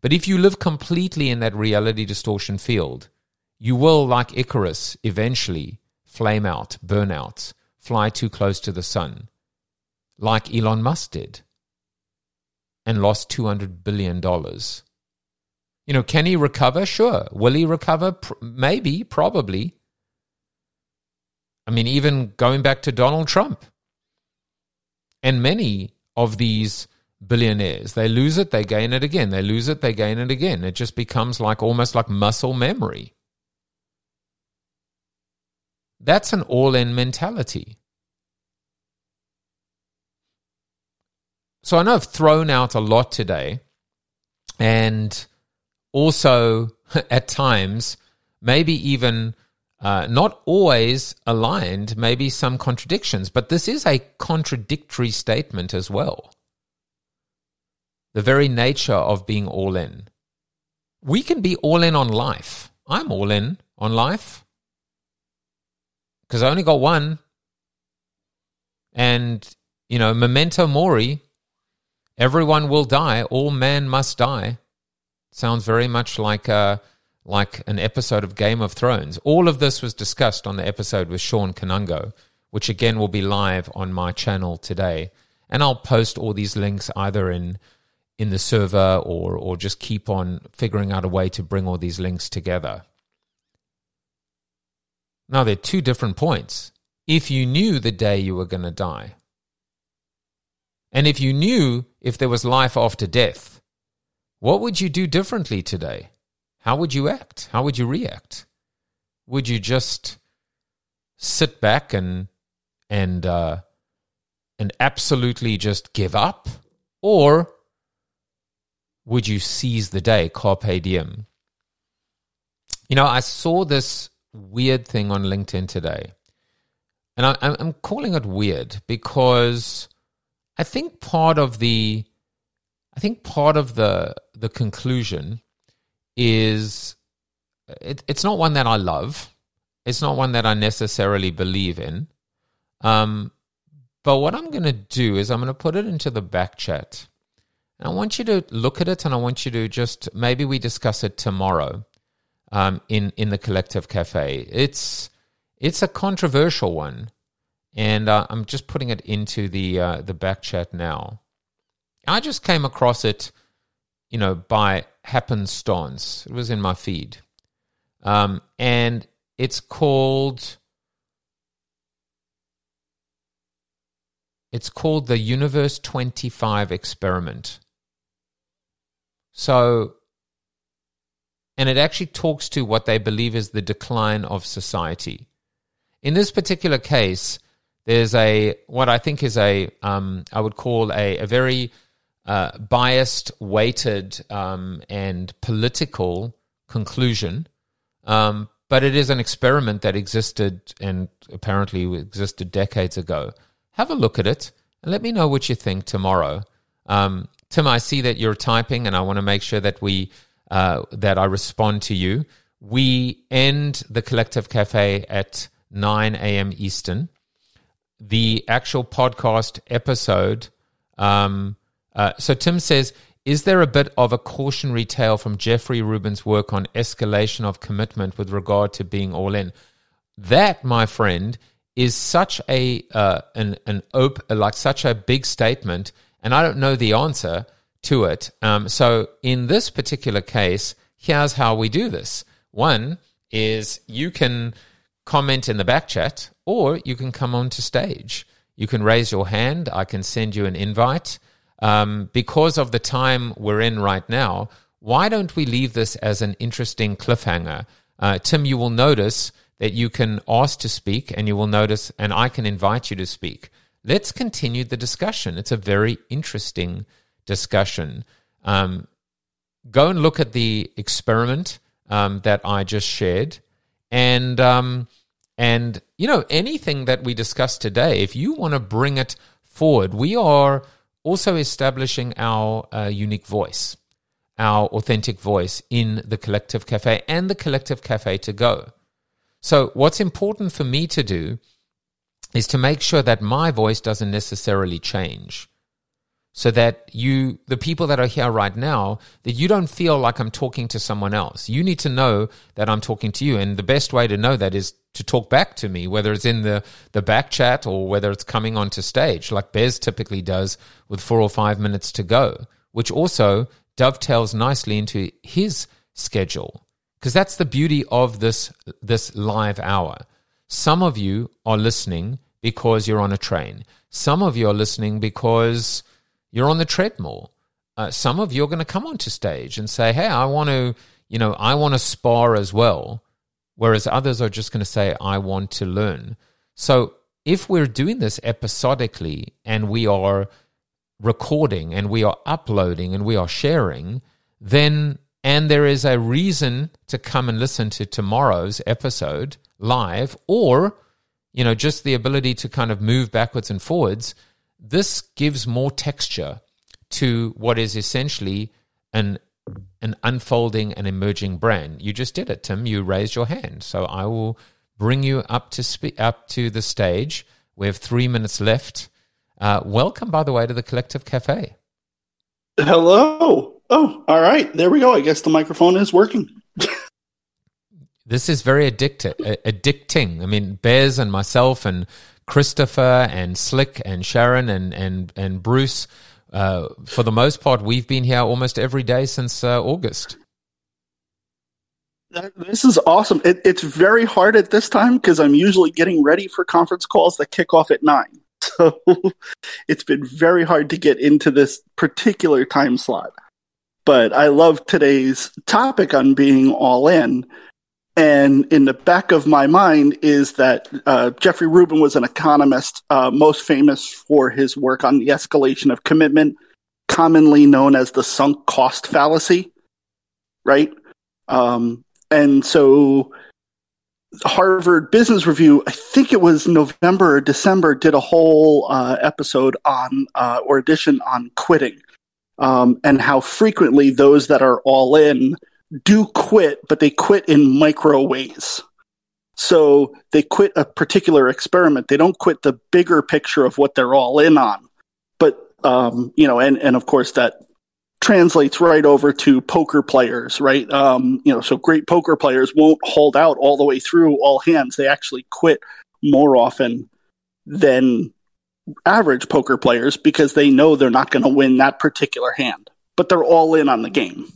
But if you live completely in that reality distortion field, you will, like Icarus, eventually flame out, burn out, fly too close to the sun, like Elon Musk did and lost $200 billion. You know, can he recover? Sure. Will he recover? Maybe, probably. I mean, even going back to Donald Trump and many of these billionaires, they lose it, they gain it again. They lose it, they gain it again. It just becomes like almost like muscle memory. That's an all in mentality. So I know I've thrown out a lot today, and also *laughs* at times, maybe even uh, not always aligned, maybe some contradictions, but this is a contradictory statement as well. The very nature of being all in. We can be all in on life. I'm all in on life because I only got one. And, you know, memento mori, Everyone will die. All men must die. Sounds very much like a, like an episode of Game of Thrones. All of this was discussed on the episode with Shawn Kanungo, which again will be live on my channel today. And I'll post all these links either in in the server or or just keep on figuring out a way to bring all these links together. Now, there are two different points. If you knew the day you were going to die, and if you knew if there was life after death, what would you do differently today? How would you act? How would you react? Would you just sit back and and uh, and absolutely just give up, or would you seize the day, carpe diem? You know, I saw this weird thing on LinkedIn today, and I, I'm calling it weird because I think part of the I think part of the the conclusion is it, it's not one that I love. It's not one that I necessarily believe in. Um, but what I'm going to do is I'm going to put it into the back chat. And I want you to look at it and I want you to just maybe we discuss it tomorrow um, in in the collective cafe. It's it's a controversial one and uh, I'm just putting it into the uh, the back chat now. I just came across it, you know, by happenstance. It was in my feed, um, and it's called it's called the Universe 25 experiment. So, and it actually talks to what they believe is the decline of society. In this particular case, there's a what I think is a um, I would call a, a very uh, biased, weighted, um, and political conclusion. Um, but it is an experiment that existed and apparently existed decades ago. Have a look at it and let me know what you think tomorrow. Um, Tim, I see that you're typing, and I want to make sure that we uh, that I respond to you. We end the collective cafe at 9 a.m. Eastern the actual podcast episode. Um, uh, so Tim says, is there a bit of a cautionary tale from Jeffrey Rubin's work on escalation of commitment with regard to being all in? That, my friend, is such a uh, an an op- like such a big statement, and I don't know the answer to it. Um, so in this particular case, here's how we do this. One is you can comment in the back chat, or you can come onto stage. You can raise your hand. I can send you an invite. Um, because of the time we're in right now, why don't we leave this as an interesting cliffhanger? Uh, Tim, you will notice that you can ask to speak, and you will notice, and I can invite you to speak. Let's continue the discussion. It's a very interesting discussion. Um, go and look at the experiment um, that I just shared, and um, and you know anything that we discuss today. If you want to bring it forward, we are also establishing our uh, unique voice our authentic voice in the Collective Cafe and the Collective Cafe to go. So, what's important for me to do is to make sure that my voice doesn't necessarily change. So that you, the people that are here right now, that you don't feel like I'm talking to someone else. You need to know that I'm talking to you. And the best way to know that is to talk back to me, whether it's in the, the back chat or whether it's coming onto stage, like Bez typically does with four or five minutes to go, which also dovetails nicely into his schedule because that's the beauty of this this live hour. Some of you are listening because you're on a train. Some of you are listening because you're on the treadmill. Uh, some of you are going to come onto stage and say, "Hey, I want to, you know, I want to spar as well," whereas others are just going to say, "I want to learn." So if we're doing this episodically and we are recording and we are uploading and we are sharing, then and there is a reason to come and listen to tomorrow's episode live or you know just the ability to kind of move backwards and forwards this gives more texture to what is essentially an an unfolding and emerging brand you just did it tim you raised your hand so i will bring you up to spe- up to the stage we have 3 minutes left uh, welcome, by the way, to the Collective Cafe. Hello. Oh, all right. There we go. I guess the microphone is working. This is very addicti- addicting. I mean, Bez and myself and Christopher and Slick and Sharon and and and Bruce. Uh, for the most part, we've been here almost every day since uh, August. This is awesome. It, it's very hard at this time because I'm usually getting ready for conference calls that kick off at nine. *laughs* So it's been very hard to get into this particular time slot. But I love today's topic on being all in. And in the back of my mind is that uh, Jeffrey Rubin was an economist, uh, most famous for his work on the escalation of commitment, commonly known as the sunk cost fallacy, right? Um, and so Harvard Business Review, I think it was November or December, did a whole uh, episode on uh, or edition on quitting um, and how frequently those that are all in do quit, but they quit in micro ways. So they quit a particular experiment. They don't quit the bigger picture of what they're all in on. But um, you know, and and of course that translates right over to poker players, right? Um, you know, so great poker players won't hold out all the way through all hands. They actually quit more often than average poker players because they know they're not going to win that particular hand, but they're all in on the game.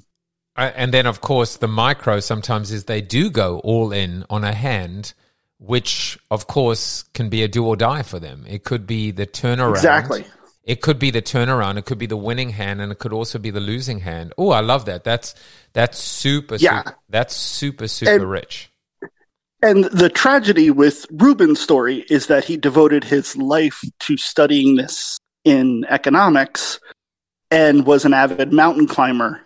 And then, of course, the micro sometimes is they do go all in on a hand, which, of course, can be a do or die for them. It could be the turnaround. Exactly it could be the turnaround, it could be the winning hand, and it could also be the losing hand. Oh, I love that. That's that's super. Yeah, super, that's super super and, rich. And the tragedy with Rubin's story is that he devoted his life to studying this in economics, and was an avid mountain climber.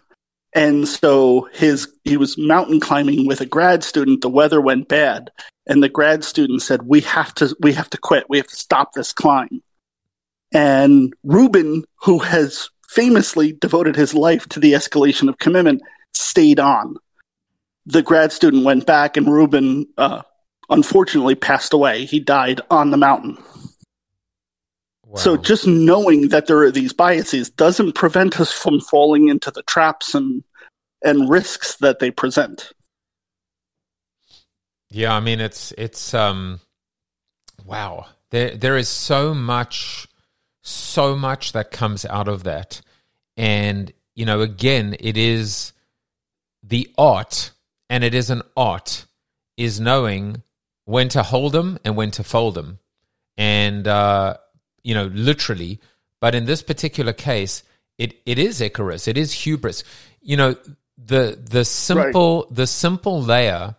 And so his he was mountain climbing with a grad student. The weather went bad, and the grad student said, "We have to we have to quit. We have to stop this climb." And Rubin, who has famously devoted his life to the escalation of commitment, stayed on. The grad student went back, and Rubin uh, unfortunately passed away. He died on the mountain. Wow. So just knowing that there are these biases doesn't prevent us from falling into the traps and and risks that they present. Yeah, I mean it's it's um wow. There there is so much so much that comes out of that. And, you know, again, it is the art, and it is an art, is knowing when to hold them and when to fold them. And, uh, you know, literally. But in this particular case, it, it is Icarus, it is hubris. You know, the the simple right. the simple layer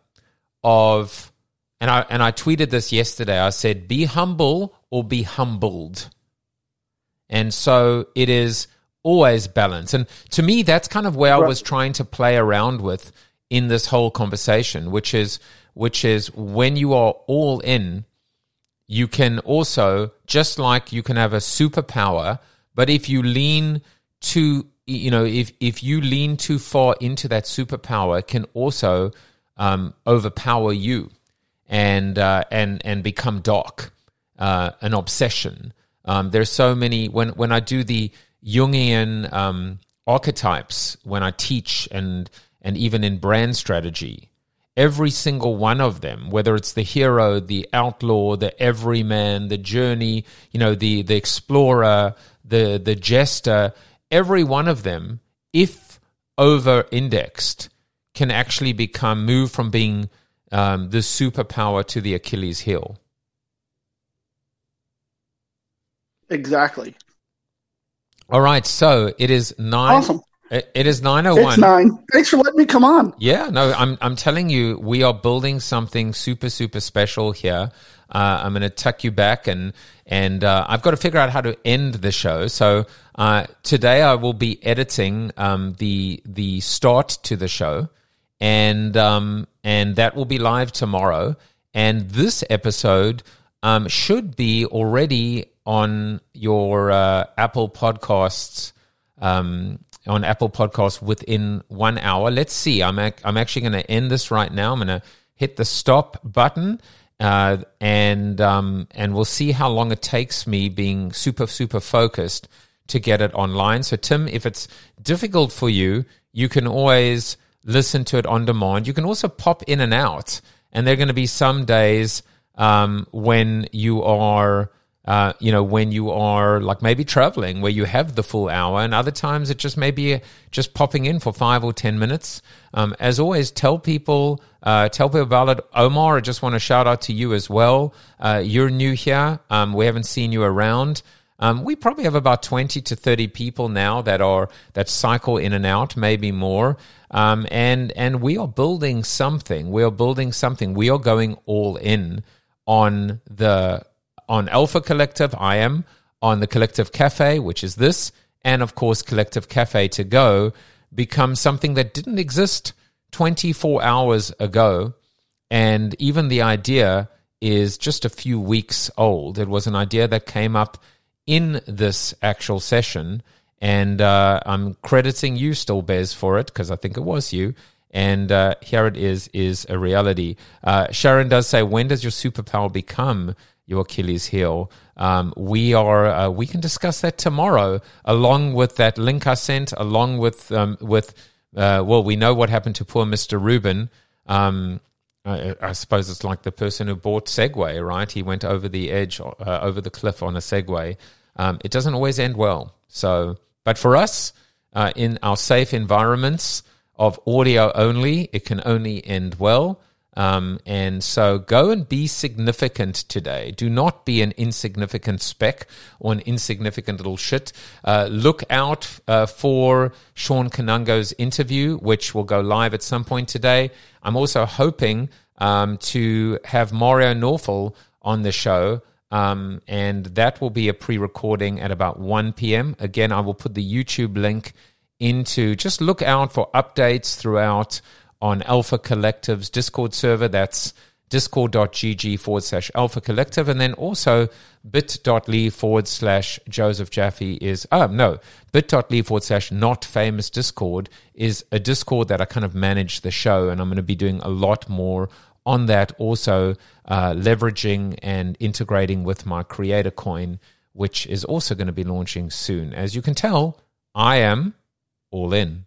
of and I and I tweeted this yesterday. I said, "Be humble or be humbled," and so it is always balance. And to me, that's kind of where right. I was trying to play around with in this whole conversation, which is which is when you are all in, you can also just like you can have a superpower, but if you lean too, you know, if if you lean too far into that superpower, can also um, overpower you and uh, and and become dark, uh, an obsession. Um, there's so many when when I do the Jungian um, archetypes when I teach and and even in brand strategy. Every single one of them, whether it's the hero, the outlaw, the everyman, the journey, you know, the the explorer, the the jester, every one of them, if over indexed, can actually become move from being um, the superpower to the Achilles heel. Exactly. All right, so it is nine. Awesome. It is nine oh one. It's nine. Thanks for letting me come on. Yeah, no, I'm I'm telling you, we are building something super super special here. Uh, I'm going to tuck you back and and uh, I've got to figure out how to end the show. So uh, today I will be editing um, the the start to the show, and um, and that will be live tomorrow. And this episode um, should be already on your uh, Apple Podcasts, um, on Apple Podcasts within one hour. Let's see. I'm ac- I'm actually going to end this right now. I'm going to hit the stop button, uh, and um, and we'll see how long it takes me being super super focused to get it online. So Tim, if it's difficult for you, you can always listen to it on demand. You can also pop in and out, and there are going to be some days um, when you are uh, you know, when you are like maybe traveling where you have the full hour, and other times it just may be just popping in for five or 10 minutes. Um, as always, tell people, uh, tell people about it. Omar, I just want to shout out to you as well. Uh, you're new here. Um, we haven't seen you around. Um, we probably have about 20 to 30 people now that are that cycle in and out, maybe more. Um, and and we are building something. We are building something. We are going all in on the on Alpha Collective, I am on the Collective Cafe, which is this, and of course, Collective Cafe to go becomes something that didn't exist 24 hours ago. And even the idea is just a few weeks old. It was an idea that came up in this actual session. And uh, I'm crediting you still, Bez, for it because I think it was you. And uh, here it is, is a reality. Uh, Sharon does say, when does your superpower become your Achilles heel. Um, we are uh, we can discuss that tomorrow, along with that link I sent, along with um, with uh, well, we know what happened to poor Mister Rubin. Um, I, I, suppose it's like the person who bought Segway, right? He went over the edge, uh, over the cliff on a Segway. Um, it doesn't always end well. So, but for us, uh, in our safe environments of audio only, it can only end well. Um, and so go and be significant today. Do not be an insignificant speck or an insignificant little shit. Uh, look out uh, for Shawn Kanungo's interview, which will go live at some point today. I'm also hoping um, to have Mario Nawfal on the show. Um, and that will be a pre recording at about 1 p.m. Again, I will put the YouTube link into just look out for updates throughout on Alpha Collective's Discord server. That's discord.gg forward slash alpha collective. And then also bit.ly forward slash joseph jaffe is oh no bit.ly forward slash not famous discord is a discord that i kind of manage the show. And i'm going to be doing a lot more on that. Also uh, leveraging and integrating with my creator coin which is also going to be launching soon. As you can tell i am all in